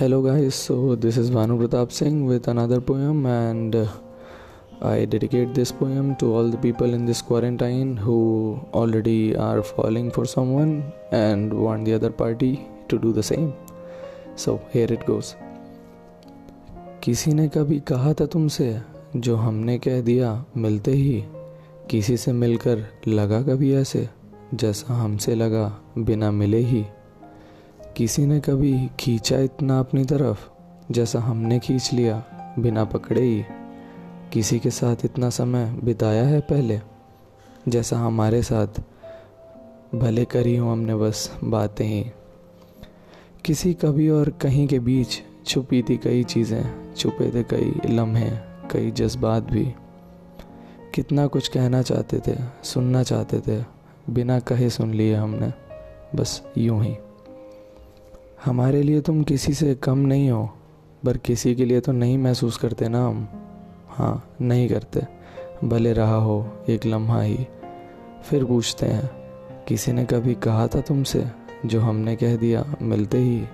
Hello guys so this is Bhanu Pratap Singh with another poem and I dedicate this poem to all the people in this quarantine who already are following for someone and want the other party to do the same so here it goes किसी ने कभी कहा था तुमसे, जो हमने कह दिया, मिलते ही? किसी से मिलकर लगा कभी ऐसे, जैसा हमसे लगा, बिना मिले ही? किसी ने कभी खींचा इतना अपनी तरफ़, जैसा हमने खींच लिया, बिना पकड़े ही? किसी के साथ इतना समय बिताया है पहले? जैसा हमारे साथ। भले करी हूँ हमने बस बातें ही। किसी कभी और कहीं के बीच छुपी थी कई चीज़ें, छुपे थे कई लम्हे, कई जज्बात भी। कितना कुछ कहना चाहते थे, सुनना चाहते थे, बिना कहे सुन लिए हमने, बस यूँ ही। हमारे लिए तुम किसी से कम नहीं हो, पर किसी के लिए तो नहीं महसूस करते ना हम। हाँ नहीं करते। भले रहा हो, एक लम्हा ही। फिर पूछते हैं, किसी ने कभी कहा था तुमसे, जो हमने कह दिया, मिलते ही?